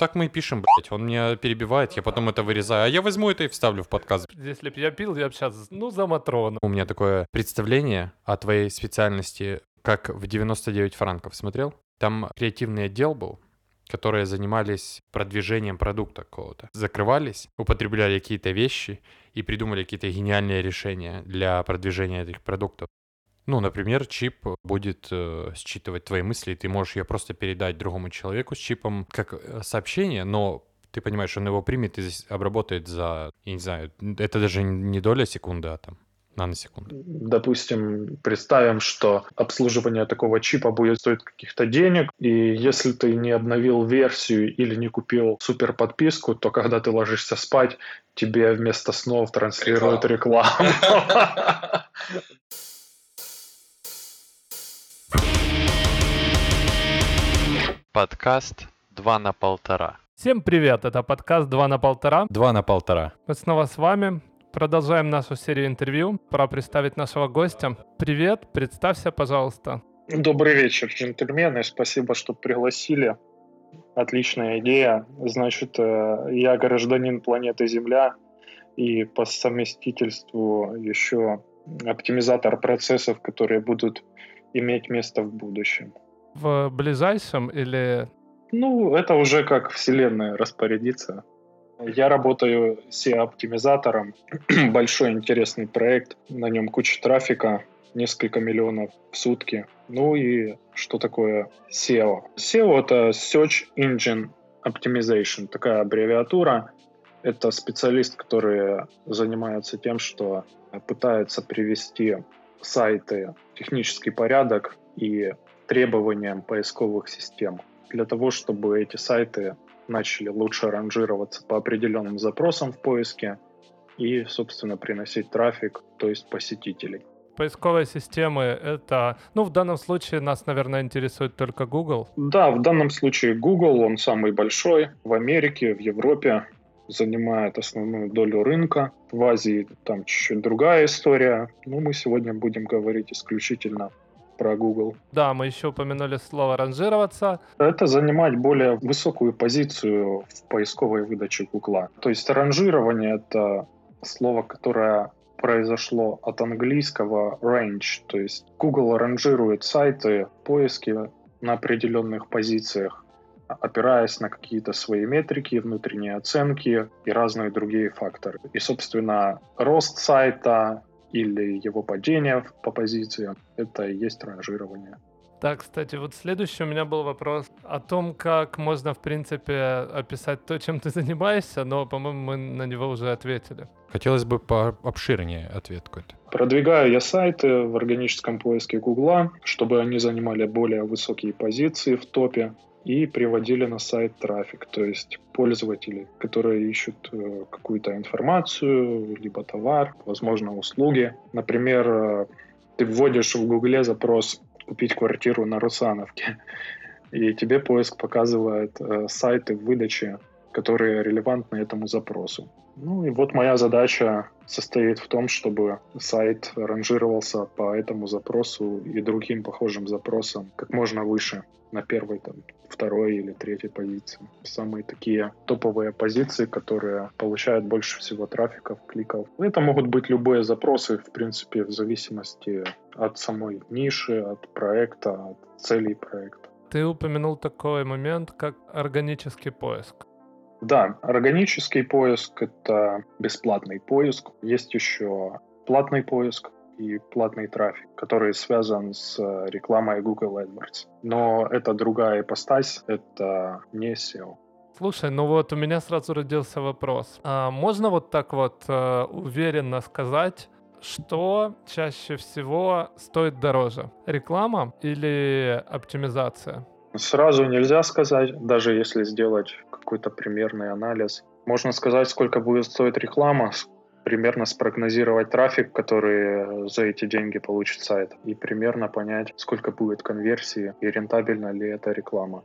так мы и пишем, блядь. Он меня перебивает, я потом это вырезаю. А я возьму это и вставлю в подкаст. Если бы я пил, я бы сейчас, ну, за Матрона. У меня такое представление о твоей специальности, как в 99 франков смотрел. Там креативный отдел был, которые занимались продвижением продукта какого-то. Закрывались, употребляли какие-то вещи и придумали какие-то гениальные решения для продвижения этих продуктов. Ну, например, чип будет э, считывать твои мысли, и ты можешь ее просто передать другому человеку с чипом как э, сообщение, но ты понимаешь, он его примет и обработает за, я не знаю, это даже не доля секунды, а там наносекунд. Допустим, представим, что обслуживание такого чипа будет стоить каких-то денег, и если ты не обновил версию или не купил супер подписку, то когда ты ложишься спать, тебе вместо снов транслируют рекламу. Подкаст 2 на полтора. Всем привет, это подкаст 2 на полтора. 2 на полтора. Мы снова с вами. Продолжаем нашу серию интервью. Пора представить нашего гостя. Привет, представься, пожалуйста. Добрый вечер, джентльмены. Спасибо, что пригласили. Отличная идея. Значит, э, я гражданин планеты Земля и по совместительству еще оптимизатор процессов, которые будут иметь место в будущем в ближайшем или... Ну, это уже как вселенная распорядится. Я работаю SEO-оптимизатором. Большой интересный проект. На нем куча трафика, несколько миллионов в сутки. Ну и что такое SEO? SEO — это Search Engine Optimization, такая аббревиатура. Это специалист, который занимается тем, что пытается привести сайты в технический порядок и требованиям поисковых систем для того, чтобы эти сайты начали лучше ранжироваться по определенным запросам в поиске и, собственно, приносить трафик, то есть посетителей. Поисковые системы — это, ну, в данном случае нас, наверное, интересует только Google. Да, в данном случае Google, он самый большой в Америке, в Европе, занимает основную долю рынка. В Азии там чуть-чуть другая история. Но мы сегодня будем говорить исключительно про Google. Да, мы еще упомянули слово ранжироваться. Это занимать более высокую позицию в поисковой выдаче Google. То есть ранжирование — это слово, которое произошло от английского range, то есть Google ранжирует сайты поиски на определенных позициях, опираясь на какие-то свои метрики, внутренние оценки и разные другие факторы. И, собственно, рост сайта, или его падение по позициям, это и есть ранжирование. Да, кстати, вот следующий у меня был вопрос о том, как можно, в принципе, описать то, чем ты занимаешься, но, по-моему, мы на него уже ответили. Хотелось бы пообширнее ответ какой-то. Продвигаю я сайты в органическом поиске Гугла, чтобы они занимали более высокие позиции в топе и приводили на сайт трафик, то есть пользователи, которые ищут э, какую-то информацию, либо товар, возможно, услуги. Например, э, ты вводишь в Гугле запрос «купить квартиру на Русановке», и тебе поиск показывает э, сайты выдачи, которые релевантны этому запросу. Ну и вот моя задача состоит в том, чтобы сайт ранжировался по этому запросу и другим похожим запросам как можно выше на первой, там, второй или третьей позиции. Самые такие топовые позиции, которые получают больше всего трафиков, кликов. Это могут быть любые запросы, в принципе, в зависимости от самой ниши, от проекта, от целей проекта. Ты упомянул такой момент, как органический поиск. Да, органический поиск — это бесплатный поиск. Есть еще платный поиск и платный трафик, который связан с рекламой Google AdWords. Но это другая ипостась, это не SEO. Слушай, ну вот у меня сразу родился вопрос. А можно вот так вот э, уверенно сказать, что чаще всего стоит дороже? Реклама или оптимизация? Сразу нельзя сказать, даже если сделать какой-то примерный анализ. Можно сказать, сколько будет стоить реклама, примерно спрогнозировать трафик, который за эти деньги получит сайт, и примерно понять, сколько будет конверсии и рентабельна ли эта реклама.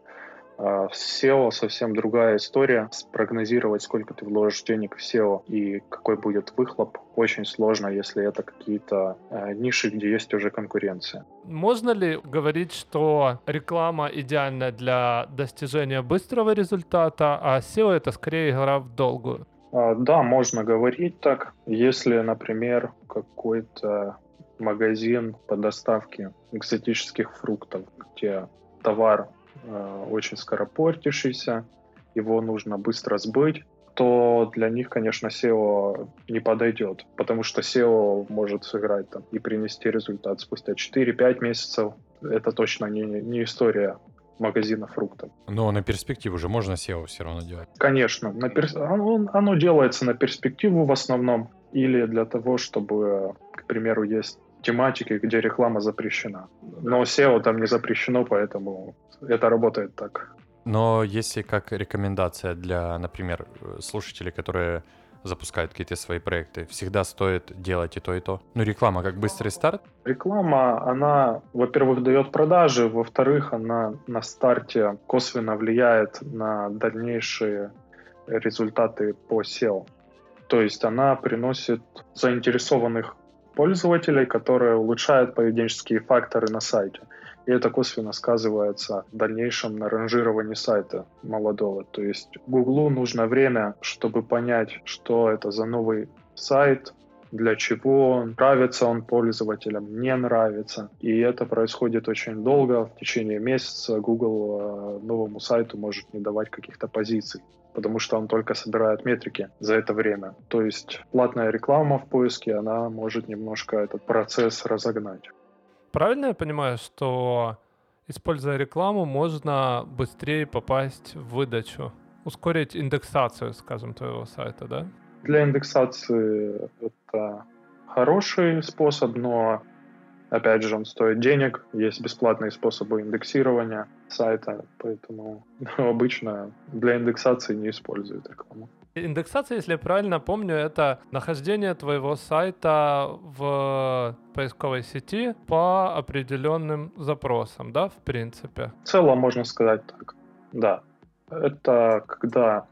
А в SEO совсем другая история. Спрогнозировать, сколько ты вложишь денег в SEO и какой будет выхлоп, очень сложно, если это какие-то э, ниши, где есть уже конкуренция. Можно ли говорить, что реклама идеальна для достижения быстрого результата, а SEO это скорее игра в долгую? А, да, можно говорить так. Если, например, какой-то магазин по доставке экзотических фруктов, где товар очень скоропортившийся, его нужно быстро сбыть, то для них, конечно, SEO не подойдет, потому что SEO может сыграть там и принести результат спустя 4-5 месяцев. Это точно не, не история магазина фруктов. Но на перспективу же можно SEO все равно делать. Конечно, на перс... оно, оно делается на перспективу в основном или для того, чтобы, к примеру, есть тематики, где реклама запрещена. Но SEO там не запрещено, поэтому это работает так. Но если как рекомендация для, например, слушателей, которые запускают какие-то свои проекты, всегда стоит делать и то, и то. Ну, реклама как быстрый старт? Реклама, она, во-первых, дает продажи, во-вторых, она на старте косвенно влияет на дальнейшие результаты по SEO. То есть она приносит заинтересованных пользователей, которые улучшают поведенческие факторы на сайте. И это косвенно сказывается в дальнейшем на ранжировании сайта молодого. То есть Гуглу нужно время, чтобы понять, что это за новый сайт, для чего он, нравится он пользователям, не нравится. И это происходит очень долго, в течение месяца Google э, новому сайту может не давать каких-то позиций потому что он только собирает метрики за это время. То есть платная реклама в поиске, она может немножко этот процесс разогнать. Правильно я понимаю, что используя рекламу, можно быстрее попасть в выдачу, ускорить индексацию, скажем, твоего сайта, да? Для индексации это хороший способ, но Опять же, он стоит денег, есть бесплатные способы индексирования сайта, поэтому обычно для индексации не используют рекламу. Индексация, если я правильно помню, это нахождение твоего сайта в поисковой сети по определенным запросам, да, в принципе? В целом можно сказать так, да. Это когда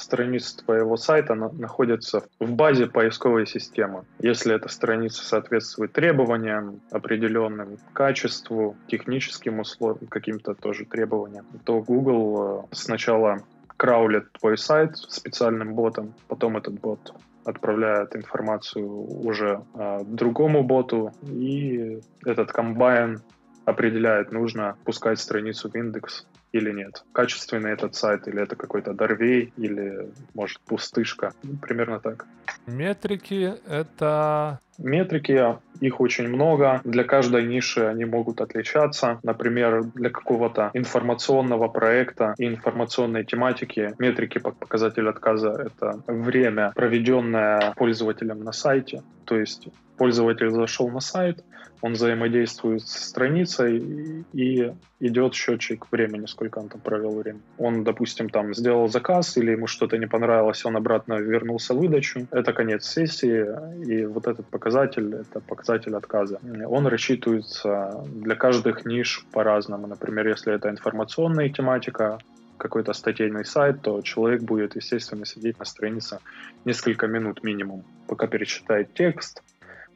страниц твоего сайта на, находится в базе поисковой системы. Если эта страница соответствует требованиям определенным, качеству, техническим условиям, каким-то тоже требованиям, то Google э, сначала краулит твой сайт специальным ботом, потом этот бот отправляет информацию уже э, другому боту, и этот комбайн определяет, нужно пускать страницу в индекс или нет. Качественный этот сайт, или это какой-то дорвей, или, может, пустышка. Ну, примерно так. Метрики — это... Метрики, их очень много. Для каждой ниши они могут отличаться. Например, для какого-то информационного проекта и информационной тематики метрики показатель отказа — это время, проведенное пользователем на сайте. То есть пользователь зашел на сайт, он взаимодействует с страницей и идет счетчик времени, сколько он там провел время. Он, допустим, там сделал заказ или ему что-то не понравилось, он обратно вернулся в выдачу. Это конец сессии, и вот этот показатель — это показатель отказа. Он рассчитывается для каждых ниш по-разному. Например, если это информационная тематика, какой-то статейный сайт, то человек будет, естественно, сидеть на странице несколько минут минимум, пока перечитает текст,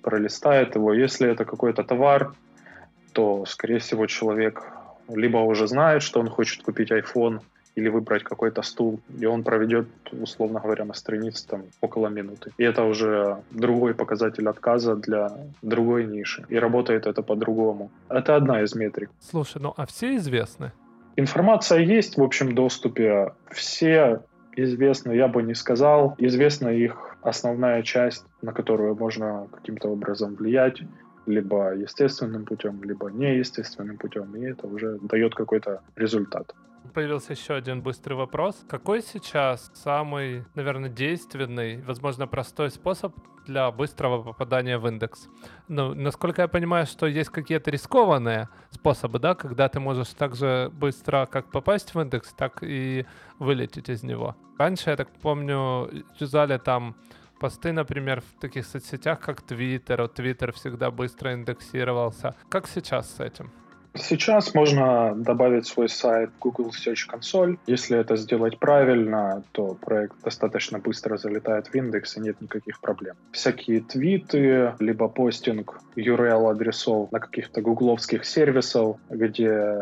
пролистает его. Если это какой-то товар, то, скорее всего, человек либо уже знает, что он хочет купить iPhone, или выбрать какой-то стул, и он проведет, условно говоря, на странице там около минуты. И это уже другой показатель отказа для другой ниши. И работает это по-другому. Это одна из метрик. Слушай, ну а все известны? Информация есть в общем доступе. Все известны, я бы не сказал. Известна их основная часть, на которую можно каким-то образом влиять, либо естественным путем, либо неестественным путем, и это уже дает какой-то результат. Появился еще один быстрый вопрос. Какой сейчас самый, наверное, действенный, возможно, простой способ для быстрого попадания в индекс? Ну, насколько я понимаю, что есть какие-то рискованные способы, да, когда ты можешь так же быстро как попасть в индекс, так и вылететь из него. Раньше, я так помню, юзали там посты, например, в таких соцсетях, как Twitter. Твиттер всегда быстро индексировался. Как сейчас с этим? Сейчас можно добавить свой сайт в Google Search Console. Если это сделать правильно, то проект достаточно быстро залетает в индекс и нет никаких проблем. Всякие твиты, либо постинг URL-адресов на каких-то гугловских сервисов, где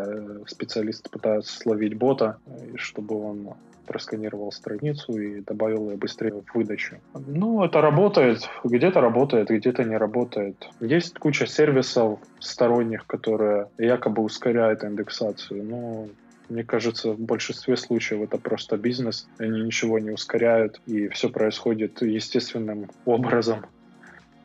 специалисты пытаются словить бота, чтобы он просканировал страницу и добавил ее быстрее в выдачу. Ну, это работает. Где-то работает, где-то не работает. Есть куча сервисов сторонних, которые якобы ускоряют индексацию. Но мне кажется, в большинстве случаев это просто бизнес. Они ничего не ускоряют, и все происходит естественным образом.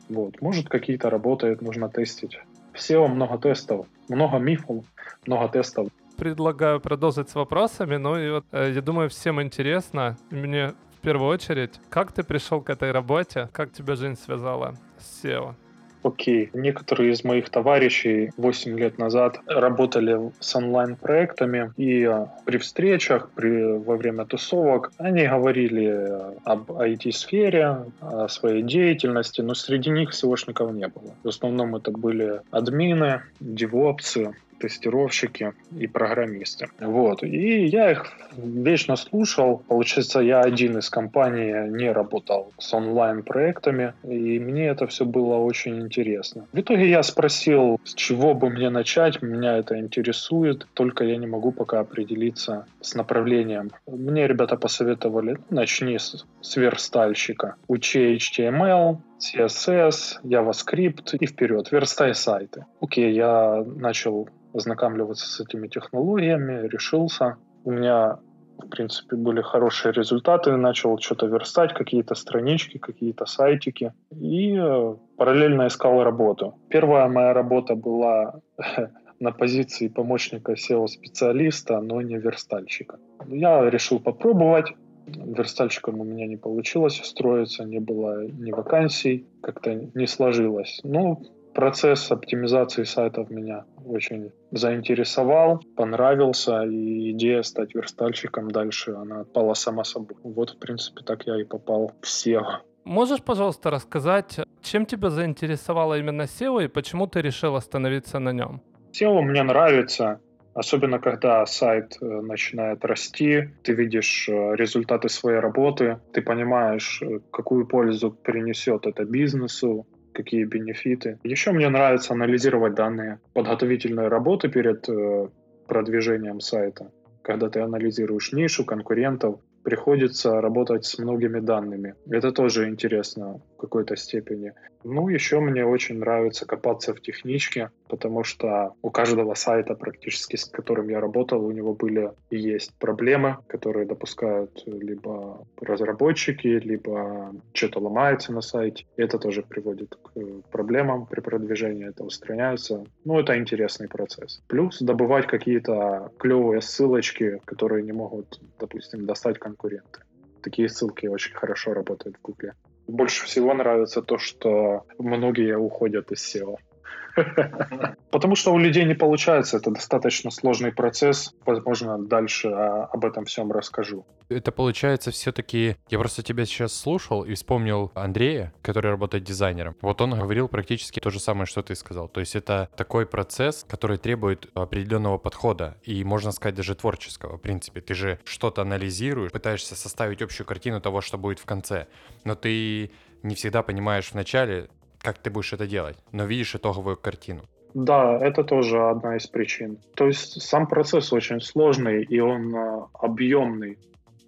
Вот. Может, какие-то работают, нужно тестить. В SEO много тестов, много мифов, много тестов предлагаю продолжить с вопросами. Ну и вот э, я думаю, всем интересно, мне в первую очередь, как ты пришел к этой работе, как тебя жизнь связала с SEO? Окей, okay. некоторые из моих товарищей 8 лет назад работали с онлайн-проектами, и э, при встречах, при, во время тусовок, они говорили об IT-сфере, о своей деятельности, но среди них SEOшников не было. В основном это были админы, девопсы, тестировщики и программисты. Вот. И я их вечно слушал. Получается, я один из компаний не работал с онлайн-проектами, и мне это все было очень интересно. В итоге я спросил, с чего бы мне начать, меня это интересует, только я не могу пока определиться с направлением. Мне ребята посоветовали, ну, начни с, с верстальщика, учи HTML, CSS, JavaScript и вперед, верстай сайты. Окей, я начал ознакомливаться с этими технологиями, решился. У меня, в принципе, были хорошие результаты. Начал что-то верстать, какие-то странички, какие-то сайтики. И э, параллельно искал работу. Первая моя работа была на позиции помощника SEO-специалиста, но не верстальщика. Я решил попробовать. Верстальщиком у меня не получилось устроиться, не было ни вакансий, как-то не сложилось. Ну, процесс оптимизации сайтов меня очень заинтересовал, понравился, и идея стать верстальщиком дальше, она отпала сама собой. Вот, в принципе, так я и попал в SEO. Можешь, пожалуйста, рассказать, чем тебя заинтересовало именно SEO и почему ты решил остановиться на нем? SEO мне нравится, Особенно, когда сайт э, начинает расти, ты видишь э, результаты своей работы, ты понимаешь, э, какую пользу принесет это бизнесу, какие бенефиты. Еще мне нравится анализировать данные подготовительной работы перед продвижением сайта. Когда ты анализируешь нишу конкурентов, приходится работать с многими данными. Это тоже интересно какой-то степени. Ну, еще мне очень нравится копаться в техничке, потому что у каждого сайта практически, с которым я работал, у него были и есть проблемы, которые допускают либо разработчики, либо что-то ломается на сайте. И это тоже приводит к проблемам при продвижении, это устраняется. Ну, это интересный процесс. Плюс добывать какие-то клевые ссылочки, которые не могут, допустим, достать конкуренты. Такие ссылки очень хорошо работают в Гугле. Больше всего нравится то, что многие уходят из SEO. Потому что у людей не получается, это достаточно сложный процесс. Возможно, дальше об этом всем расскажу. Это получается все-таки... Я просто тебя сейчас слушал и вспомнил Андрея, который работает дизайнером. Вот он говорил практически то же самое, что ты сказал. То есть это такой процесс, который требует определенного подхода и, можно сказать, даже творческого. В принципе, ты же что-то анализируешь, пытаешься составить общую картину того, что будет в конце. Но ты не всегда понимаешь в начале, как ты будешь это делать, но видишь итоговую картину. Да, это тоже одна из причин. То есть сам процесс очень сложный и он э, объемный.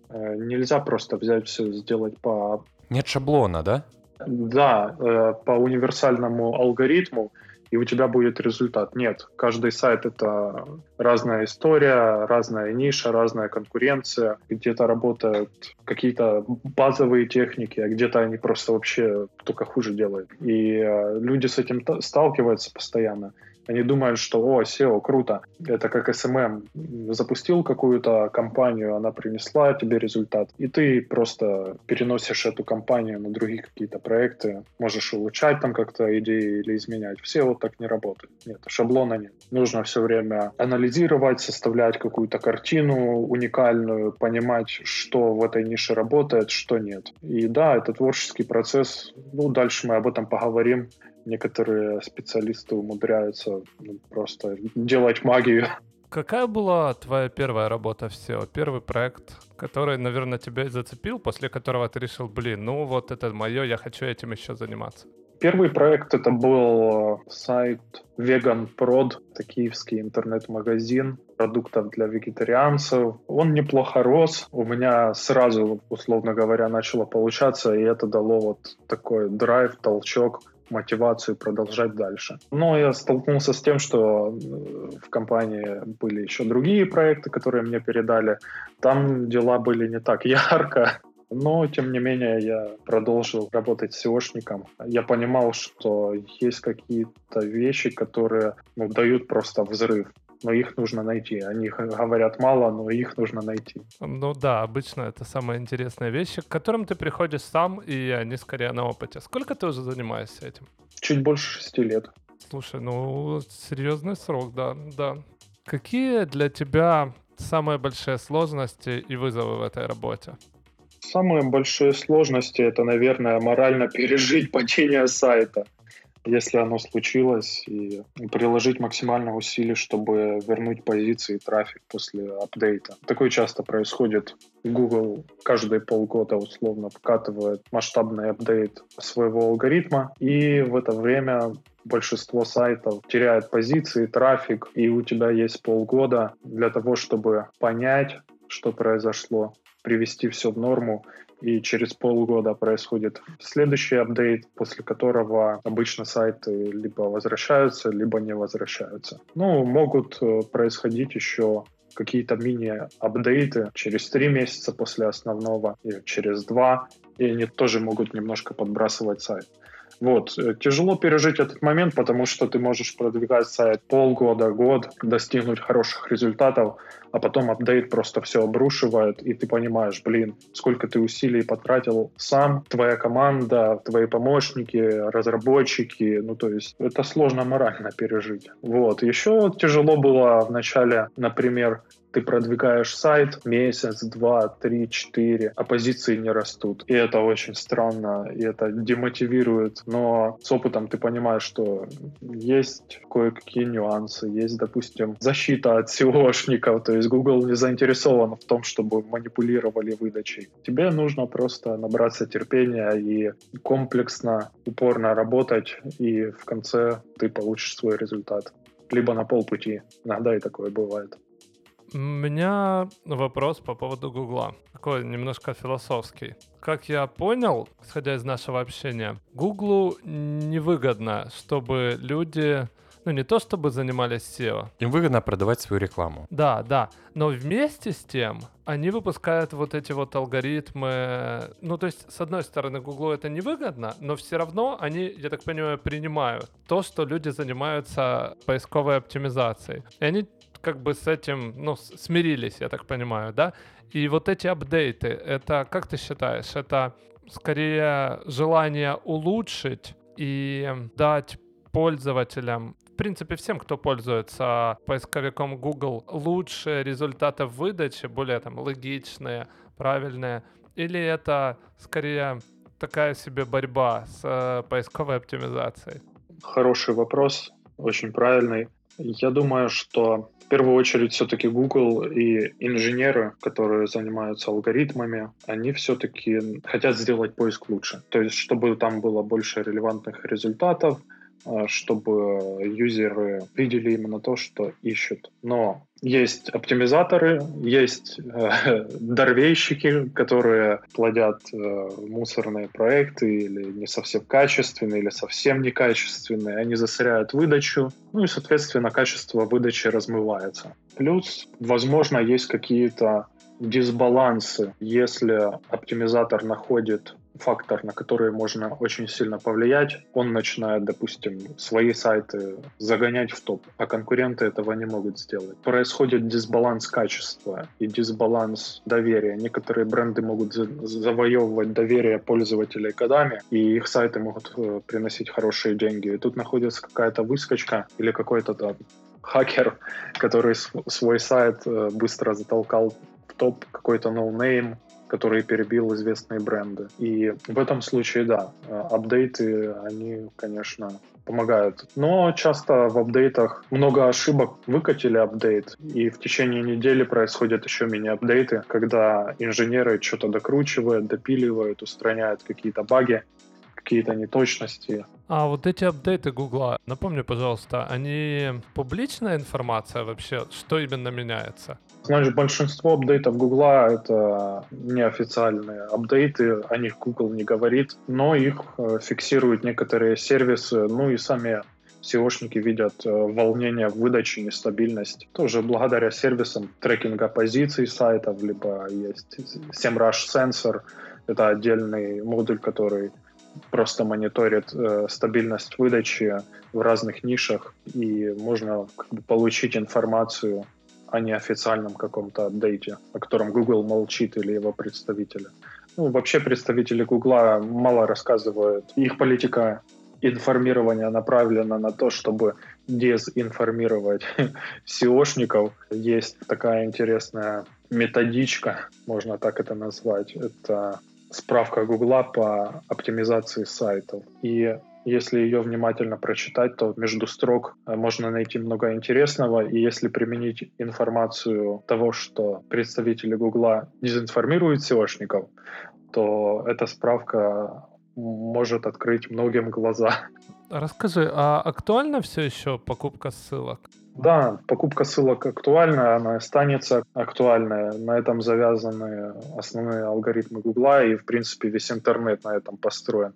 Э, нельзя просто взять все сделать по... Нет шаблона, да? Да, э, по универсальному алгоритму и у тебя будет результат. Нет, каждый сайт — это разная история, разная ниша, разная конкуренция. Где-то работают какие-то базовые техники, а где-то они просто вообще только хуже делают. И э, люди с этим сталкиваются постоянно. Они думают, что, о, SEO, круто. Это как SMM. Запустил какую-то компанию, она принесла тебе результат. И ты просто переносишь эту компанию на другие какие-то проекты. Можешь улучшать там как-то идеи или изменять. Все вот так не работает. Нет, шаблона нет. Нужно все время анализировать, составлять какую-то картину уникальную, понимать, что в этой нише работает, что нет. И да, это творческий процесс. Ну, дальше мы об этом поговорим Некоторые специалисты умудряются ну, просто делать магию. Какая была твоя первая работа в SEO? Первый проект, который, наверное, тебя зацепил, после которого ты решил, блин, ну вот это мое, я хочу этим еще заниматься? Первый проект это был э, сайт Vegan Prod, это киевский интернет-магазин продуктов для вегетарианцев. Он неплохо рос. У меня сразу, условно говоря, начало получаться, и это дало вот такой драйв, толчок мотивацию продолжать дальше. Но я столкнулся с тем, что э, в компании были еще другие проекты, которые мне передали. Там дела были не так ярко. Но, тем не менее, я продолжил работать SEOшником. Я понимал, что есть какие-то вещи, которые ну, дают просто взрыв но их нужно найти. Они говорят мало, но их нужно найти. Ну да, обычно это самые интересные вещи, к которым ты приходишь сам, и они скорее на опыте. Сколько ты уже занимаешься этим? Чуть больше шести лет. Слушай, ну серьезный срок, да, да. Какие для тебя самые большие сложности и вызовы в этой работе? Самые большие сложности это, наверное, морально пережить падение сайта, если оно случилось, и приложить максимально усилий, чтобы вернуть позиции и трафик после апдейта. Такое часто происходит. Google каждые полгода условно вкатывает масштабный апдейт своего алгоритма, и в это время большинство сайтов теряет позиции, трафик, и у тебя есть полгода для того, чтобы понять, что произошло, привести все в норму, и через полгода происходит следующий апдейт, после которого обычно сайты либо возвращаются, либо не возвращаются. Ну, могут э, происходить еще какие-то мини-апдейты через три месяца после основного или через два, и они тоже могут немножко подбрасывать сайт. Вот. Э, тяжело пережить этот момент, потому что ты можешь продвигать сайт полгода, год, достигнуть хороших результатов, а потом апдейт просто все обрушивает, и ты понимаешь, блин, сколько ты усилий потратил сам, твоя команда, твои помощники, разработчики, ну то есть это сложно морально пережить. Вот. Еще тяжело было в начале, например, ты продвигаешь сайт месяц, два, три, четыре, а позиции не растут. И это очень странно, и это демотивирует. Но с опытом ты понимаешь, что есть кое-какие нюансы. Есть, допустим, защита от SEOшников, то есть Google не заинтересован в том, чтобы манипулировали выдачей. Тебе нужно просто набраться терпения и комплексно, упорно работать, и в конце ты получишь свой результат. Либо на полпути. Иногда и такое бывает. У меня вопрос по поводу Гугла. Такой немножко философский. Как я понял, исходя из нашего общения, Гуглу невыгодно, чтобы люди ну не то чтобы занимались SEO. Им выгодно продавать свою рекламу. Да, да. Но вместе с тем они выпускают вот эти вот алгоритмы. Ну, то есть, с одной стороны, Google это невыгодно, но все равно они, я так понимаю, принимают то, что люди занимаются поисковой оптимизацией. И они как бы с этим, ну, смирились, я так понимаю, да? И вот эти апдейты, это, как ты считаешь, это скорее желание улучшить и дать пользователям, принципе, всем, кто пользуется поисковиком Google, лучшие результаты в выдаче, более там логичные, правильные, или это скорее такая себе борьба с э, поисковой оптимизацией? Хороший вопрос, очень правильный. Я думаю, что в первую очередь все-таки Google и инженеры, которые занимаются алгоритмами, они все-таки хотят сделать поиск лучше. То есть, чтобы там было больше релевантных результатов, чтобы юзеры видели именно то, что ищут. Но есть оптимизаторы, есть э, дорвейщики, которые плодят э, мусорные проекты или не совсем качественные, или совсем некачественные. Они засоряют выдачу, ну и, соответственно, качество выдачи размывается. Плюс, возможно, есть какие-то дисбалансы, если оптимизатор находит фактор, на который можно очень сильно повлиять. Он начинает, допустим, свои сайты загонять в топ, а конкуренты этого не могут сделать. Происходит дисбаланс качества и дисбаланс доверия. Некоторые бренды могут завоевывать доверие пользователей годами, и их сайты могут э, приносить хорошие деньги. И тут находится какая-то выскочка или какой-то там хакер, который свой сайт э, быстро затолкал в топ, какой-то no-name, который перебил известные бренды. И в этом случае, да, э, апдейты, они, конечно, помогают. Но часто в апдейтах много ошибок. Выкатили апдейт, и в течение недели происходят еще мини-апдейты, когда инженеры что-то докручивают, допиливают, устраняют какие-то баги, какие-то неточности. А вот эти апдейты Гугла, напомни, пожалуйста, они публичная информация вообще? Что именно меняется? Знаешь, большинство апдейтов Гугла — это неофициальные апдейты, о них Google не говорит, но их э, фиксируют некоторые сервисы, ну и сами SEOшники видят э, волнение в выдаче, нестабильность. Тоже благодаря сервисам трекинга позиций сайтов, либо есть SEMrush Sensor, это отдельный модуль, который просто мониторит э, стабильность выдачи в разных нишах, и можно как бы, получить информацию о неофициальном каком-то апдейте, о котором Google молчит или его представители. Ну, вообще представители Google мало рассказывают. Их политика информирования направлена на то, чтобы дезинформировать SEOшников. Есть такая интересная методичка, можно так это назвать. Это справка Гугла по оптимизации сайтов. И если ее внимательно прочитать, то между строк э, можно найти много интересного. И если применить информацию того, что представители Гугла дезинформируют SEOшников, то эта справка может открыть многим глаза. Расскажи, а актуальна все еще покупка ссылок? Да, покупка ссылок актуальна, она останется актуальной. На этом завязаны основные алгоритмы Гугла, и, в принципе, весь интернет на этом построен,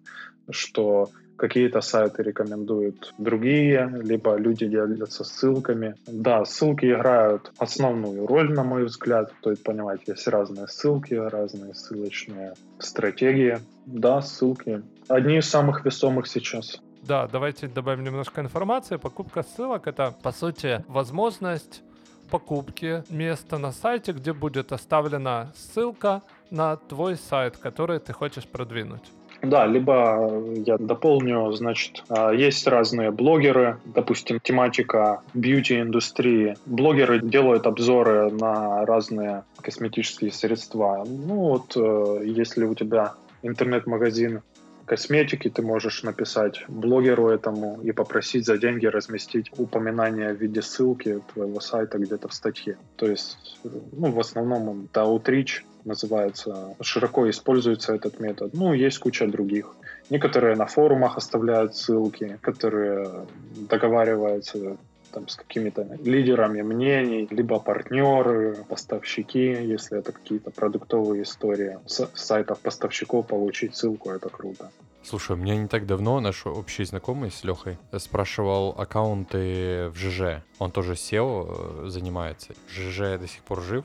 что какие-то сайты рекомендуют другие, либо люди делятся ссылками. Да, ссылки играют основную роль, на мой взгляд. То есть, понимаете, есть разные ссылки, разные ссылочные стратегии. Да, ссылки. Одни из самых весомых сейчас. Да, давайте добавим немножко информации. Покупка ссылок — это, по сути, возможность покупки места на сайте, где будет оставлена ссылка на твой сайт, который ты хочешь продвинуть. Да, либо я дополню, значит, а, есть разные блогеры, допустим, тематика бьюти-индустрии. Блогеры делают обзоры на разные косметические средства. Ну вот, э, если у тебя интернет-магазин косметики, ты можешь написать блогеру этому и попросить за деньги разместить упоминание в виде ссылки твоего сайта где-то в статье. То есть, ну, в основном это outreach называется, широко используется этот метод. Ну, есть куча других. Некоторые на форумах оставляют ссылки, которые договариваются там, с какими-то лидерами мнений, либо партнеры, поставщики, если это какие-то продуктовые истории. С сайтов поставщиков получить ссылку, это круто. Слушай, у меня не так давно наш общий знакомый с Лехой спрашивал аккаунты в ЖЖ. Он тоже SEO э, занимается. ЖЖ до сих пор жив?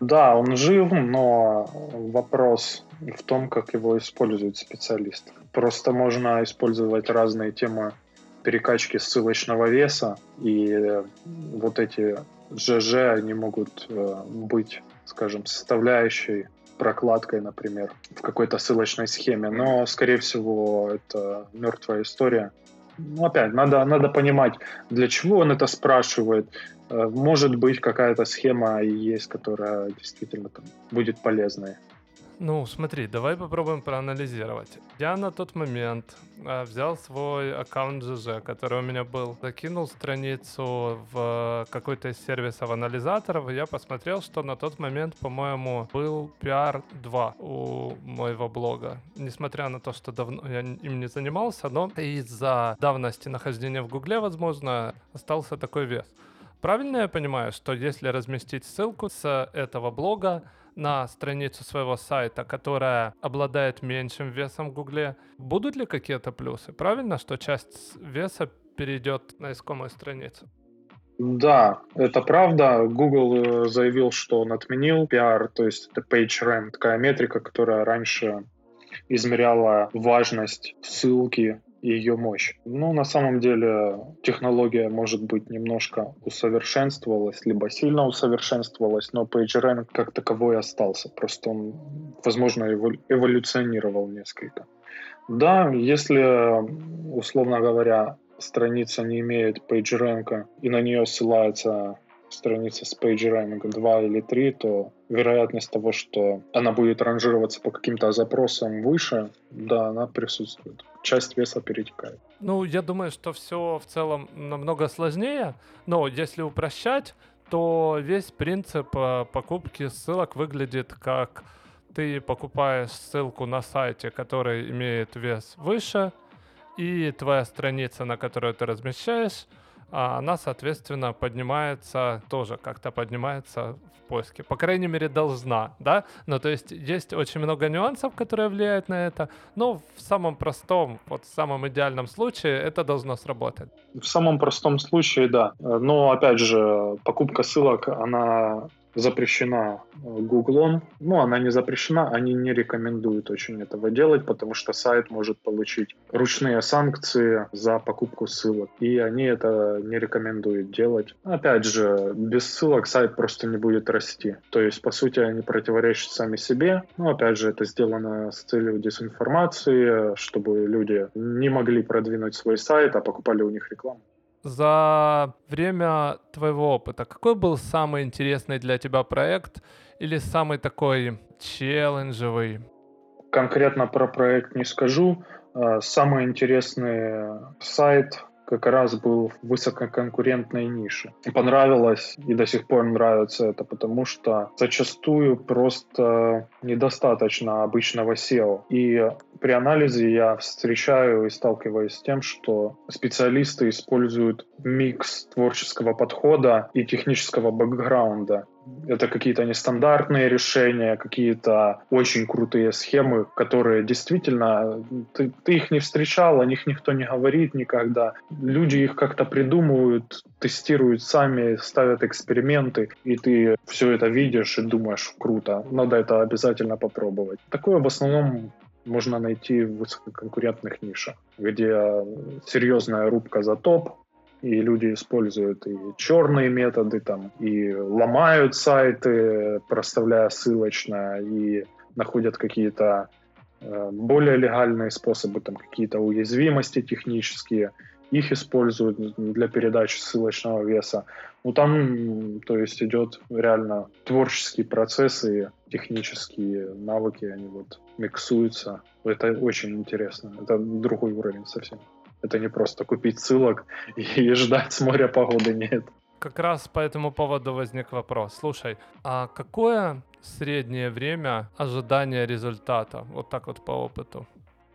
Да, он жив, но вопрос в том, как его используют специалисты. Просто можно использовать разные темы перекачки ссылочного веса, и вот эти ЖЖ, они могут э, быть, скажем, составляющей прокладкой, например, в какой-то ссылочной схеме. Но, скорее всего, это мертвая история. Ну, опять, надо, надо понимать, для чего он это спрашивает. Э, может быть, какая-то схема есть, которая действительно там, будет полезной. Ну, смотри, давай попробуем проанализировать. Я на тот момент э, взял свой аккаунт GG, который у меня был, закинул страницу в какой-то из сервисов анализаторов, и я посмотрел, что на тот момент, по-моему, был PR2 у моего блога. Несмотря на то, что давно я им не занимался, но из-за давности нахождения в Гугле, возможно, остался такой вес. Правильно я понимаю, что если разместить ссылку с этого блога на страницу своего сайта, которая обладает меньшим весом в Гугле, будут ли какие-то плюсы? Правильно, что часть веса перейдет на искомую страницу? Да, это правда. Google э, заявил, что он отменил PR, то есть это PageRank, такая метрика, которая раньше измеряла важность ссылки и ее мощь. Ну, на самом деле, технология, может быть, немножко усовершенствовалась, либо сильно усовершенствовалась, но PageRank как таковой остался. Просто он, возможно, эволюционировал несколько. Да, если, условно говоря, страница не имеет PageRank и на нее ссылается страница с PageRank 2 или 3, то вероятность того, что она будет ранжироваться по каким-то запросам выше, да, она присутствует. Часть веса перетекает. Ну, я думаю, что все в целом намного сложнее, но если упрощать, то весь принцип э, покупки ссылок выглядит как ты покупаешь ссылку на сайте, который имеет вес выше, и твоя страница, на которую ты размещаешь, а она, соответственно, поднимается, тоже как-то поднимается в поиске. По крайней мере, должна, да? Ну, то есть есть очень много нюансов, которые влияют на это, но в самом простом, вот в самом идеальном случае это должно сработать. В самом простом случае, да. Но, опять же, покупка ссылок, она запрещена э, Гуглом. Ну, она не запрещена, они не рекомендуют очень этого делать, потому что сайт может получить ручные санкции за покупку ссылок. И они это не рекомендуют делать. Опять же, без ссылок сайт просто не будет расти. То есть, по сути, они противоречат сами себе. Ну, опять же, это сделано с целью дезинформации, чтобы люди не могли продвинуть свой сайт, а покупали у них рекламу за время твоего опыта, какой был самый интересный для тебя проект или самый такой челленджевый? Конкретно про проект не скажу. А, самый интересный сайт как раз был в высококонкурентной нише. Понравилось и до сих пор нравится это, потому что зачастую просто недостаточно обычного SEO. И при анализе я встречаю и сталкиваюсь с тем, что специалисты используют микс творческого подхода и технического бэкграунда. Это какие-то нестандартные решения, какие-то очень крутые схемы, которые действительно ты, ты их не встречал, о них никто не говорит никогда. Люди их как-то придумывают, тестируют сами, ставят эксперименты, и ты все это видишь и думаешь, круто, надо это обязательно попробовать. Такое в основном можно найти в высококонкурентных нишах, где серьезная рубка за топ, и люди используют и черные методы, там, и ломают сайты, проставляя ссылочно, и находят какие-то э, более легальные способы, там, какие-то уязвимости технические, их используют для передачи ссылочного веса. Ну, там, то есть, идет реально творческий процесс и технические навыки, они вот миксуются. Это очень интересно. Это другой уровень совсем. Это не просто купить ссылок и ждать с моря погоды, нет. Как раз по этому поводу возник вопрос. Слушай, а какое среднее время ожидания результата? Вот так вот по опыту.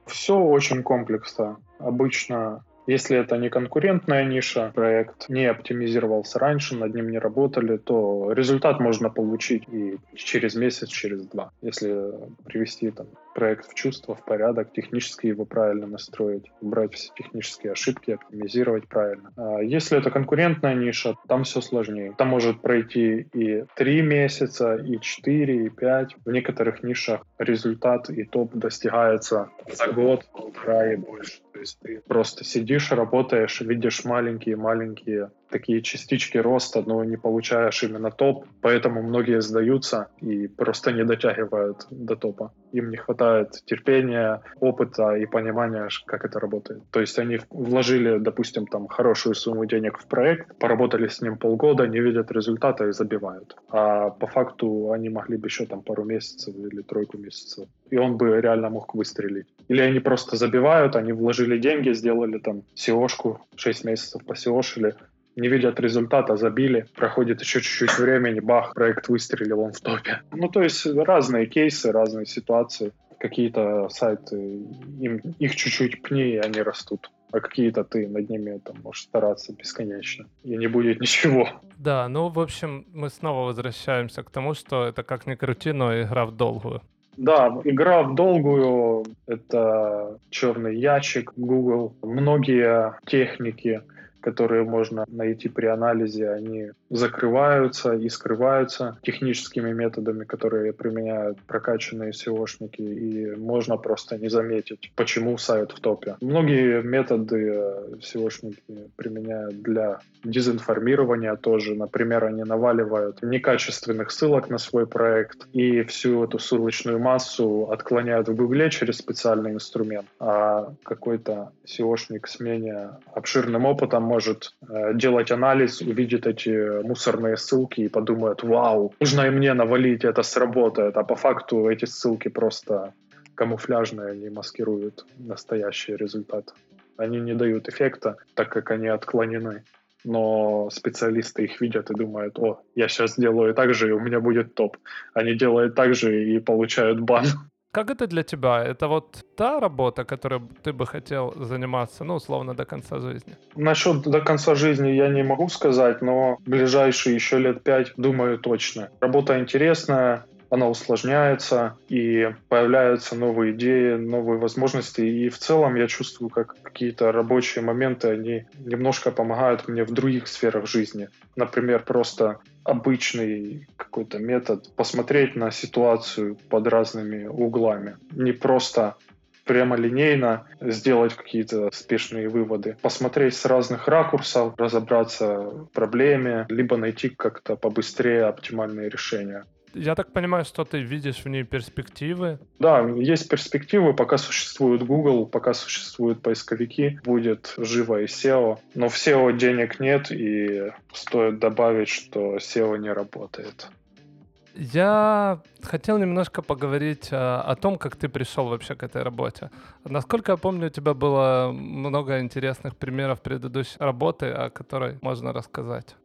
Все очень комплексно. Обычно если это не конкурентная ниша, проект не оптимизировался раньше, над ним не работали, то результат можно получить и через месяц, через два. Если привести там, проект в чувство, в порядок, технически его правильно настроить, убрать все технические ошибки, оптимизировать правильно. А если это конкурентная ниша, там все сложнее. Там может пройти и три месяца, и четыре, и пять. В некоторых нишах результат и топ достигается за год, полтора и больше. То есть ты просто сидишь, работаешь, видишь маленькие-маленькие такие частички роста, но не получаешь именно топ, поэтому многие сдаются и просто не дотягивают до топа. Им не хватает терпения, опыта и понимания, как это работает. То есть они вложили, допустим, там хорошую сумму денег в проект, поработали с ним полгода, не видят результата и забивают. А по факту они могли бы еще там пару месяцев или тройку месяцев, и он бы реально мог выстрелить. Или они просто забивают, они вложили деньги, сделали там SEO-шку, 6 месяцев посеошили, не видят результата, забили, проходит еще чуть-чуть времени, бах, проект выстрелил, он в топе. Ну, то есть разные кейсы, разные ситуации. Какие-то сайты, им, их чуть-чуть пни, и они растут а какие-то ты над ними там можешь стараться бесконечно, и не будет ничего. Да, ну, в общем, мы снова возвращаемся к тому, что это как ни крути, но игра в долгую. Да, игра в долгую — это черный ящик Google. Многие техники которые можно найти при анализе, они закрываются и скрываются техническими методами, которые применяют прокачанные SEOшники, и можно просто не заметить, почему сайт в топе. Многие методы SEOшники применяют для дезинформирования тоже. Например, они наваливают некачественных ссылок на свой проект и всю эту ссылочную массу отклоняют в Гугле через специальный инструмент. А какой-то SEOшник с менее обширным опытом может э, делать анализ, увидит эти мусорные ссылки и подумает, вау, нужно и мне навалить, это сработает. А по факту эти ссылки просто камуфляжные, они маскируют настоящий результат. Они не дают эффекта, так как они отклонены. Но специалисты их видят и думают, о, я сейчас сделаю так же, и у меня будет топ. Они делают так же и получают бан. Как это для тебя? Это вот та работа, которой ты бы хотел заниматься, ну, условно, до конца жизни? Насчет до конца жизни я не могу сказать, но ближайшие еще лет пять, думаю, точно. Работа интересная, она усложняется, и появляются новые идеи, новые возможности. И в целом я чувствую, как какие-то рабочие моменты, они немножко помогают мне в других сферах жизни. Например, просто обычный какой-то метод посмотреть на ситуацию под разными углами. Не просто прямолинейно сделать какие-то спешные выводы. Посмотреть с разных ракурсов, разобраться в проблеме, либо найти как-то побыстрее оптимальные решения. Я так понимаю, что ты видишь в ней перспективы. Да, есть перспективы, пока существует Google, пока существуют поисковики, будет живо и SEO. Но в SEO денег нет, и стоит добавить, что SEO не работает. Я хотел немножко поговорить а, о том, как ты пришел вообще к этой работе. Насколько я помню, у тебя было много интересных примеров предыдущей работы, о которой можно рассказать.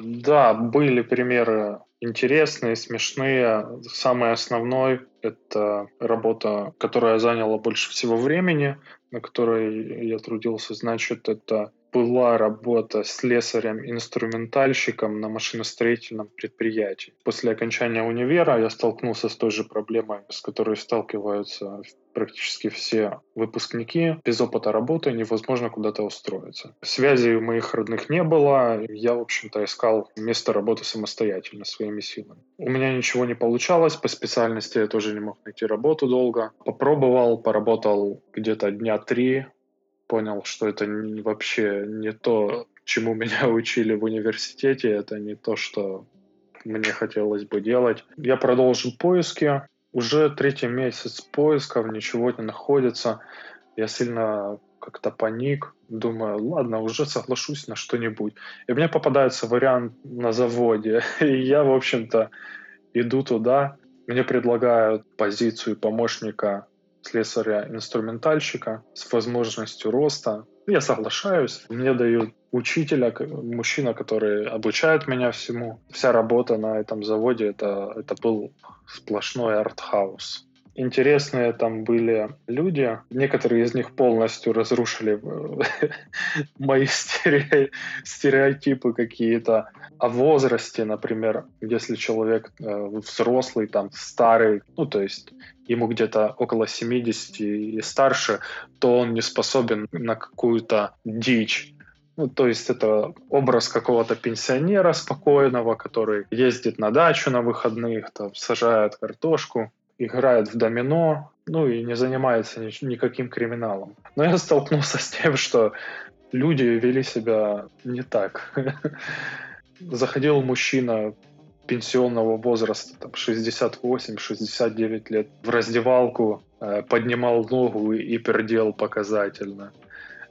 Да, были примеры интересные, смешные. Самый основной — это работа, которая заняла больше всего времени, на которой я трудился. Значит, это была работа с слесарем-инструментальщиком на машиностроительном предприятии. После окончания универа я столкнулся с той же проблемой, с которой сталкиваются практически все выпускники. Без опыта работы невозможно куда-то устроиться. Связей у моих родных не было. Я, в общем-то, искал место работы самостоятельно, своими силами. У меня ничего не получалось. По специальности я тоже не мог найти работу долго. Попробовал, поработал где-то дня три, понял, что это вообще не то, чему меня учили в университете, это не то, что мне хотелось бы делать. Я продолжил поиски. Уже третий месяц поисков, ничего не находится. Я сильно как-то паник, думаю, ладно, уже соглашусь на что-нибудь. И мне попадается вариант на заводе. И я, в общем-то, иду туда. Мне предлагают позицию помощника слесаря-инструментальщика с возможностью роста. Я соглашаюсь. Мне дают учителя, мужчина, который обучает меня всему. Вся работа на этом заводе это, это был сплошной артхаус. Интересные там были люди. Некоторые из них полностью разрушили мои стереотипы какие-то о возрасте, например, если человек э, взрослый, там, старый, ну, то есть ему где-то около 70 и старше, то он не способен на какую-то дичь. Ну, то есть это образ какого-то пенсионера спокойного, который ездит на дачу на выходных, там, сажает картошку, играет в домино, ну и не занимается ни, никаким криминалом. Но я столкнулся с тем, что люди вели себя не так. Заходил мужчина пенсионного возраста, там 68-69 лет, в раздевалку, э, поднимал ногу и пердел показательно.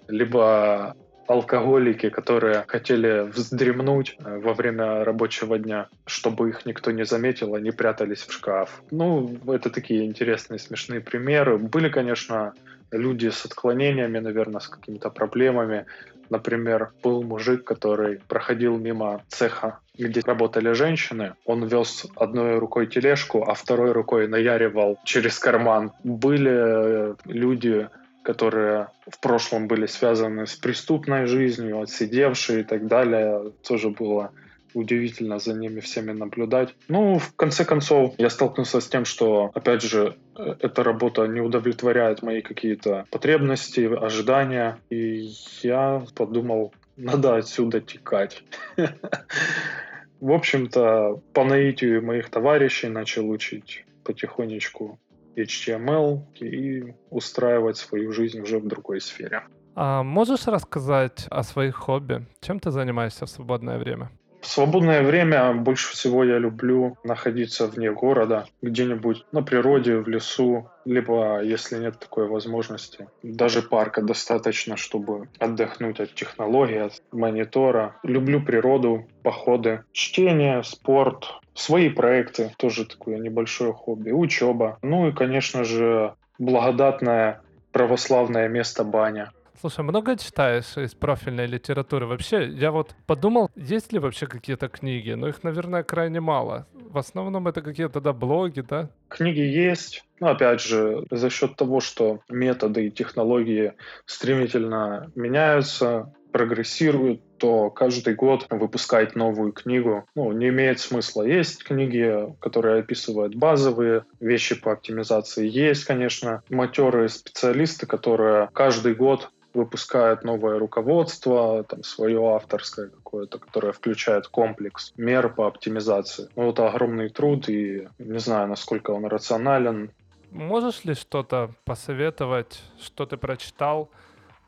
Либо алкоголики, которые хотели вздремнуть э, во время рабочего дня, чтобы их никто не заметил, они прятались в шкаф. Ну, это такие интересные, смешные примеры. Были, конечно, люди с отклонениями, наверное, с какими-то проблемами. Например, был мужик, который проходил мимо цеха, где работали женщины. Он вез одной рукой тележку, а второй рукой наяривал через карман. Были э, люди которые в прошлом были связаны с преступной жизнью, отсидевшие и так далее. Тоже было удивительно за ними всеми наблюдать. Ну, в конце концов, я столкнулся с тем, что, опять же, э, эта работа не удовлетворяет мои какие-то потребности, ожидания, и я подумал, надо отсюда текать. В общем-то, по наитию моих товарищей начал учить потихонечку HTML и устраивать свою жизнь уже в другой сфере. А можешь рассказать о своих хобби? Чем ты занимаешься в свободное время? В свободное время больше всего я люблю находиться вне города, где-нибудь на природе, в лесу, либо, если нет такой возможности, даже парка достаточно, чтобы отдохнуть от технологий, от монитора. Люблю природу, походы, чтение, спорт, свои проекты, тоже такое небольшое хобби, учеба. Ну и, конечно же, благодатное православное место баня. Слушай, много читаешь из профильной литературы? Вообще, я вот подумал, есть ли вообще какие-то книги? Но их, наверное, крайне мало. В основном это какие-то да, блоги, да? Книги есть. Но опять же, за счет того, что методы и технологии стремительно меняются, прогрессируют, то каждый год выпускать новую книгу ну, не имеет смысла. Есть книги, которые описывают базовые вещи по оптимизации. Есть, конечно, матерые специалисты, которые каждый год выпускает новое руководство, там свое авторское какое-то, которое включает комплекс мер по оптимизации. Ну, это огромный труд, и не знаю, насколько он рационален. Можешь ли что-то посоветовать, что ты прочитал,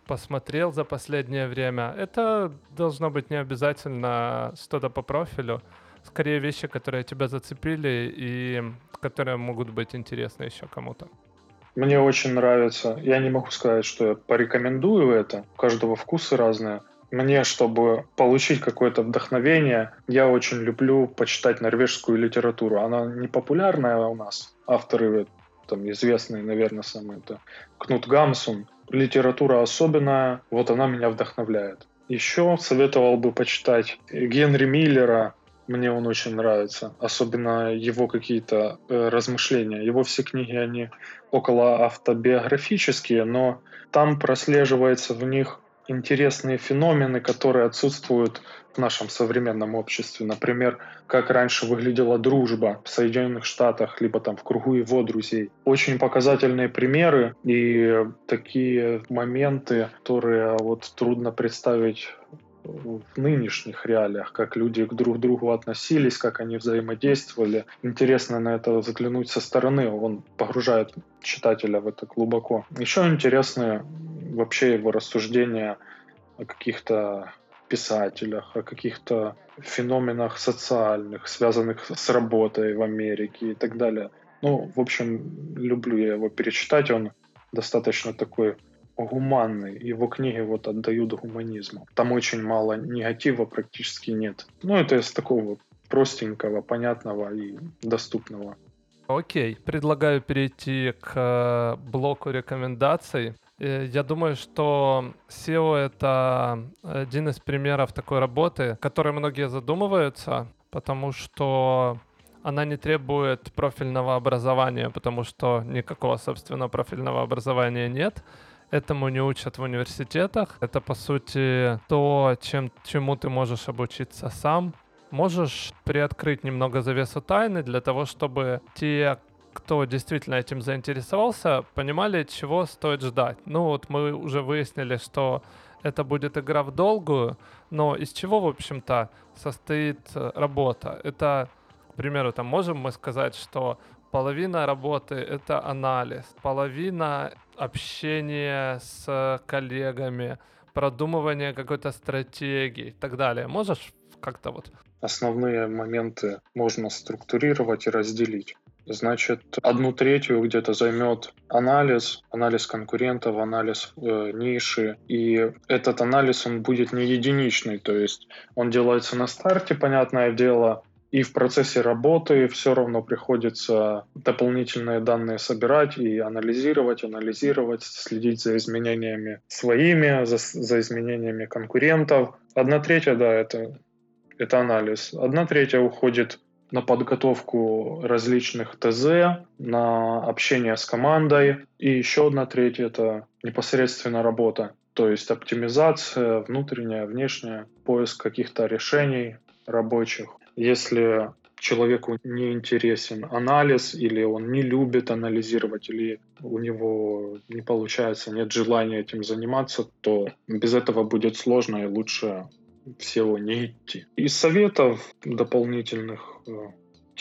посмотрел за последнее время? Это должно быть не обязательно что-то по профилю, скорее вещи, которые тебя зацепили и которые могут быть интересны еще кому-то. Мне очень нравится. Я не могу сказать, что я порекомендую это. У каждого вкусы разные. Мне, чтобы получить какое-то вдохновение, я очень люблю почитать норвежскую литературу. Она не популярная у нас. Авторы там известные, наверное, самые это Кнут Гамсун. Литература особенная, вот она меня вдохновляет. Еще советовал бы почитать Генри Миллера, мне он очень нравится. Особенно его какие-то э, размышления. Его все книги, они около автобиографические, но там прослеживается в них интересные феномены, которые отсутствуют в нашем современном обществе. Например, как раньше выглядела дружба в Соединенных Штатах, либо там в кругу его друзей. Очень показательные примеры и такие моменты, которые вот трудно представить в нынешних реалиях, как люди к друг другу относились, как они взаимодействовали. Интересно на это взглянуть со стороны, он погружает читателя в это глубоко. Еще интересны вообще его рассуждения о каких-то писателях, о каких-то феноменах социальных, связанных с работой в Америке и так далее. Ну, в общем, люблю я его перечитать, он достаточно такой гуманный. Его книги вот отдают гуманизму. Там очень мало негатива, практически нет. Ну, это из такого простенького, понятного и доступного. Окей, предлагаю перейти к э, блоку рекомендаций. Э, я думаю, что SEO — это один из примеров такой работы, которой многие задумываются, потому что она не требует профильного образования, потому что никакого, собственно, профильного образования нет. Этому не учат в университетах. Это, по сути, то, чем, чему ты можешь обучиться сам. Можешь приоткрыть немного завесу тайны для того, чтобы те, кто действительно этим заинтересовался, понимали, чего стоит ждать. Ну вот мы уже выяснили, что это будет игра в долгую, но из чего, в общем-то, состоит э, работа? Это, к примеру, там можем мы сказать, что половина работы — это анализ, половина общение с коллегами, продумывание какой-то стратегии и так далее. Можешь как-то вот? Основные моменты можно структурировать и разделить. Значит, одну третью где-то займет анализ, анализ конкурентов, анализ э, ниши. И этот анализ, он будет не единичный, то есть он делается на старте, понятное дело, и в процессе работы все равно приходится дополнительные данные собирать и анализировать, анализировать, следить за изменениями своими, за, за изменениями конкурентов. Одна третья, да, это, это анализ. Одна третья уходит на подготовку различных ТЗ, на общение с командой. И еще одна третья — это непосредственно работа. То есть оптимизация, внутренняя, внешняя, поиск каких-то решений рабочих. Если человеку не интересен анализ, или он не любит анализировать, или у него не получается, нет желания этим заниматься, то без этого будет сложно и лучше всего не идти. Из советов дополнительных э,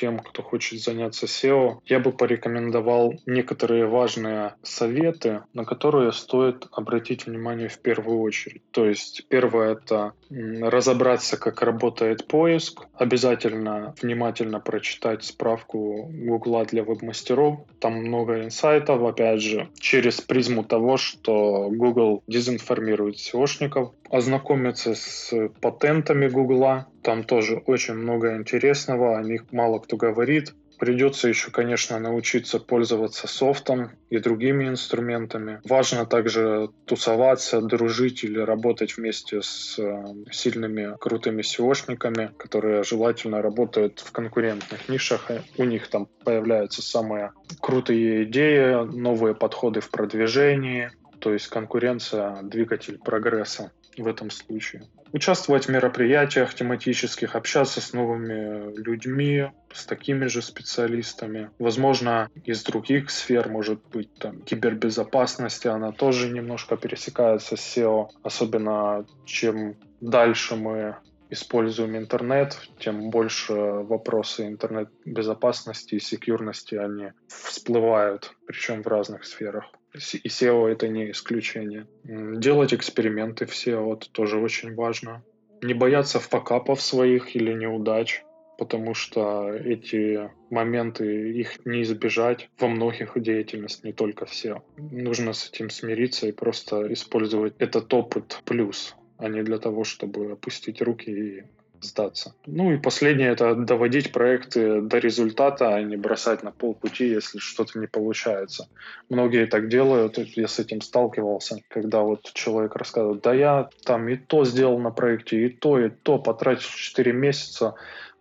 тем, кто хочет заняться SEO, я бы порекомендовал некоторые важные советы, на которые стоит обратить внимание в первую очередь. То есть первое это разобраться, как работает поиск, обязательно внимательно прочитать справку Гугла для веб-мастеров. Там много инсайтов, опять же, через призму того, что Google дезинформирует SEOшников, ознакомиться с патентами Гугла. Там тоже очень много интересного, о них мало кто говорит. Придется еще, конечно, научиться пользоваться софтом и другими инструментами. Важно также тусоваться, дружить или работать вместе с э, сильными, крутыми SEOшниками, которые желательно работают в конкурентных нишах. У них там появляются самые крутые идеи, новые подходы в продвижении. То есть конкуренция – двигатель прогресса в этом случае. Участвовать в мероприятиях тематических, общаться с новыми людьми, с такими же специалистами. Возможно, из других сфер, может быть, там, кибербезопасности, она тоже немножко пересекается с SEO, особенно чем дальше мы используем интернет, тем больше вопросы интернет-безопасности и секьюрности они всплывают, причем в разных сферах. И SEO это не исключение. Делать эксперименты в SEO это тоже очень важно. Не бояться факапов своих или неудач, потому что эти моменты, их не избежать во многих деятельностях, не только в SEO. Нужно с этим смириться и просто использовать этот опыт плюс, а не для того, чтобы опустить руки и сдаться. Ну и последнее это доводить проекты до результата, а не бросать на полпути, если что-то не получается. Многие так делают, я с этим сталкивался, когда вот человек рассказывает, да я там и то сделал на проекте, и то, и то, потратил 4 месяца,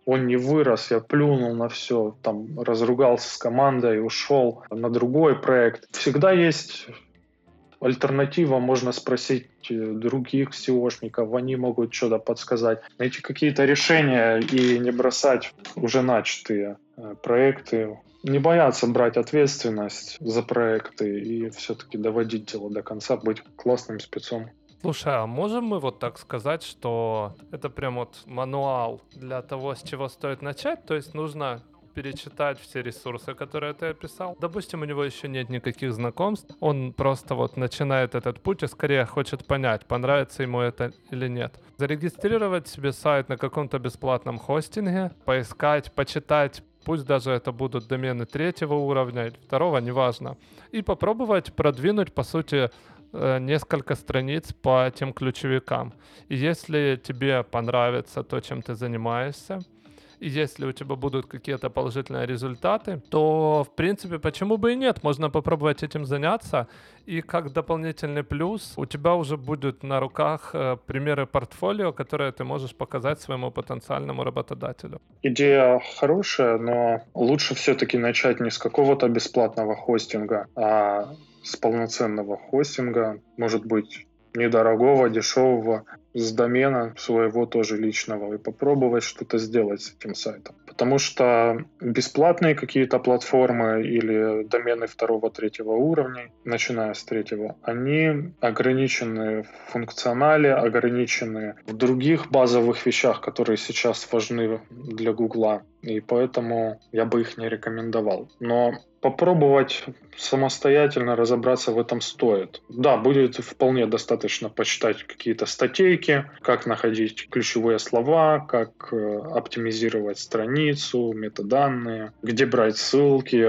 он не вырос, я плюнул на все, там разругался с командой, ушел на другой проект. Всегда есть Альтернатива, можно спросить э, других SEOшников, они могут что-то подсказать. Найти какие-то решения и не бросать уже начатые э, проекты. Не бояться брать ответственность за проекты и все-таки доводить дело до конца, быть классным спецом. Слушай, а можем мы вот так сказать, что это прям вот мануал для того, с чего стоит начать? То есть нужно перечитать все ресурсы, которые ты описал. Допустим, у него еще нет никаких знакомств, он просто вот начинает этот путь и скорее хочет понять, понравится ему это или нет. Зарегистрировать себе сайт на каком-то бесплатном хостинге, поискать, почитать, пусть даже это будут домены третьего уровня второго, неважно, и попробовать продвинуть, по сути, э, несколько страниц по тем ключевикам. И если тебе понравится то, чем ты занимаешься, и если у тебя будут какие-то положительные результаты, то, в принципе, почему бы и нет, можно попробовать этим заняться, и как дополнительный плюс у тебя уже будут на руках э, примеры портфолио, которые ты можешь показать своему потенциальному работодателю. Идея хорошая, но лучше все-таки начать не с какого-то бесплатного хостинга, а с полноценного хостинга, может быть, недорогого, дешевого, с домена своего тоже личного и попробовать что-то сделать с этим сайтом. Потому что бесплатные какие-то платформы или домены второго, третьего уровня, начиная с третьего, они ограничены в функционале, ограничены в других базовых вещах, которые сейчас важны для Гугла. И поэтому я бы их не рекомендовал. Но попробовать самостоятельно разобраться в этом стоит. Да, будет вполне достаточно почитать какие-то статейки, как находить ключевые слова, как э, оптимизировать страницу, метаданные, где брать ссылки.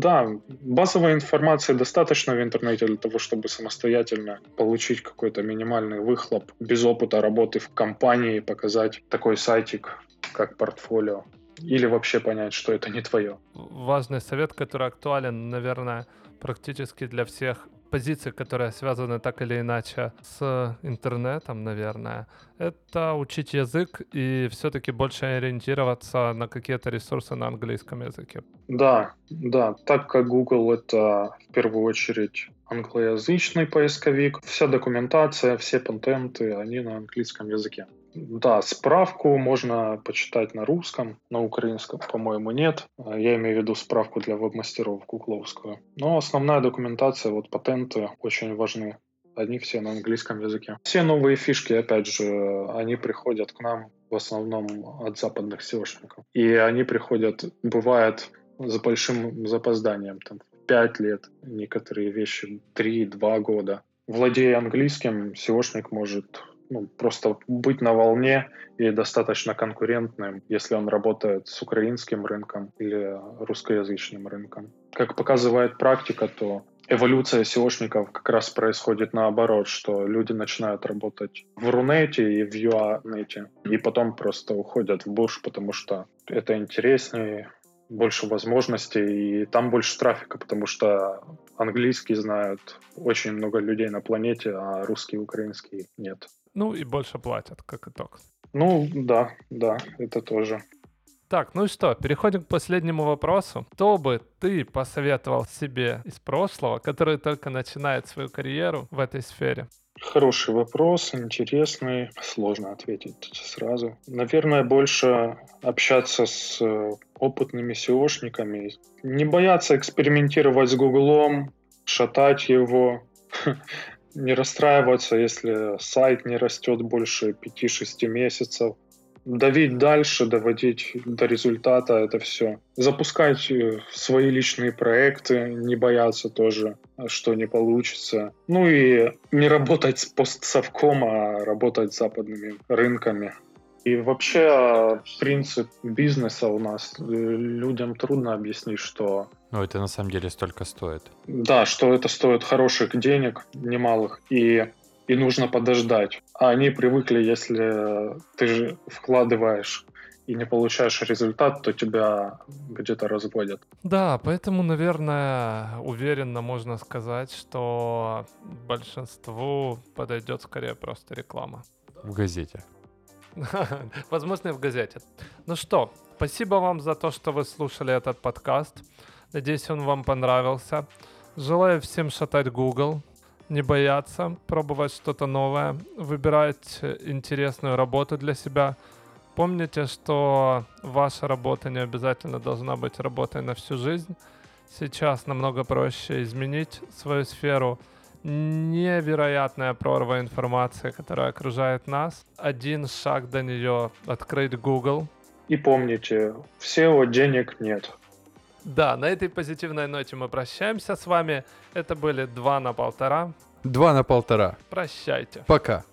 Да, базовой информации достаточно в интернете для того, чтобы самостоятельно получить какой-то минимальный выхлоп без опыта работы в компании, показать такой сайтик, как портфолио или вообще понять, что это не твое. Важный совет, который актуален, наверное, практически для всех позиций, которые связаны так или иначе с интернетом, наверное, это учить язык и все-таки больше ориентироваться на какие-то ресурсы на английском языке. Да, да, так как Google это в первую очередь англоязычный поисковик, вся документация, все патенты, они на английском языке. Да, справку можно почитать на русском, на украинском, по-моему, нет. А, я имею в виду справку для веб-мастеров гугловскую. Но основная документация, вот патенты очень важны. они все на английском языке. Все новые фишки, опять же, они приходят к нам в основном от западных SEOшников. И они приходят, бывает, с большим запозданием, там, 5 лет, некоторые вещи 3-2 года. Владея английским, SEOшник может ну, просто быть на волне и достаточно конкурентным, если он работает с украинским рынком или русскоязычным рынком. Как показывает практика, то эволюция SEOшников как раз происходит наоборот, что люди начинают работать в Рунете и в Юанете, и потом просто уходят в Буш, потому что это интереснее, больше возможностей, и там больше трафика, потому что английский знают очень много людей на планете, а русский и украинский нет. Ну и больше платят, как итог. Ну да, да, это тоже. Так, ну и что, переходим к последнему вопросу. Что бы ты посоветовал себе из прошлого, который только начинает свою карьеру в этой сфере? Хороший вопрос, интересный. Сложно ответить сразу. Наверное, больше общаться с э, опытными SEOшниками. Не бояться экспериментировать с Гуглом, шатать его. Не расстраиваться, если сайт не растет больше 5-6 месяцев давить дальше, доводить до результата это все. Запускать э, свои личные проекты, не бояться тоже, что не получится. Ну и не работать с постсовком, а работать с западными рынками. И вообще принцип бизнеса у нас э, людям трудно объяснить, что... Ну, это на самом деле столько стоит. Да, что это стоит хороших денег, немалых. И и нужно подождать. А они привыкли, если ты же вкладываешь и не получаешь результат, то тебя где-то разводят. Да, поэтому, наверное, уверенно можно сказать, что большинству подойдет скорее просто реклама. В газете. Возможно, и в газете. Ну что, спасибо вам за то, что вы слушали этот подкаст. Надеюсь, он вам понравился. Желаю всем шатать Google, не бояться, пробовать что-то новое, выбирать интересную работу для себя. Помните, что ваша работа не обязательно должна быть работой на всю жизнь. Сейчас намного проще изменить свою сферу. Невероятная прорва информации, которая окружает нас. Один шаг до нее — открыть Google. И помните, всего денег нет. Да, на этой позитивной ноте мы прощаемся с вами. Это были два на полтора. Два на полтора. Прощайте. Пока.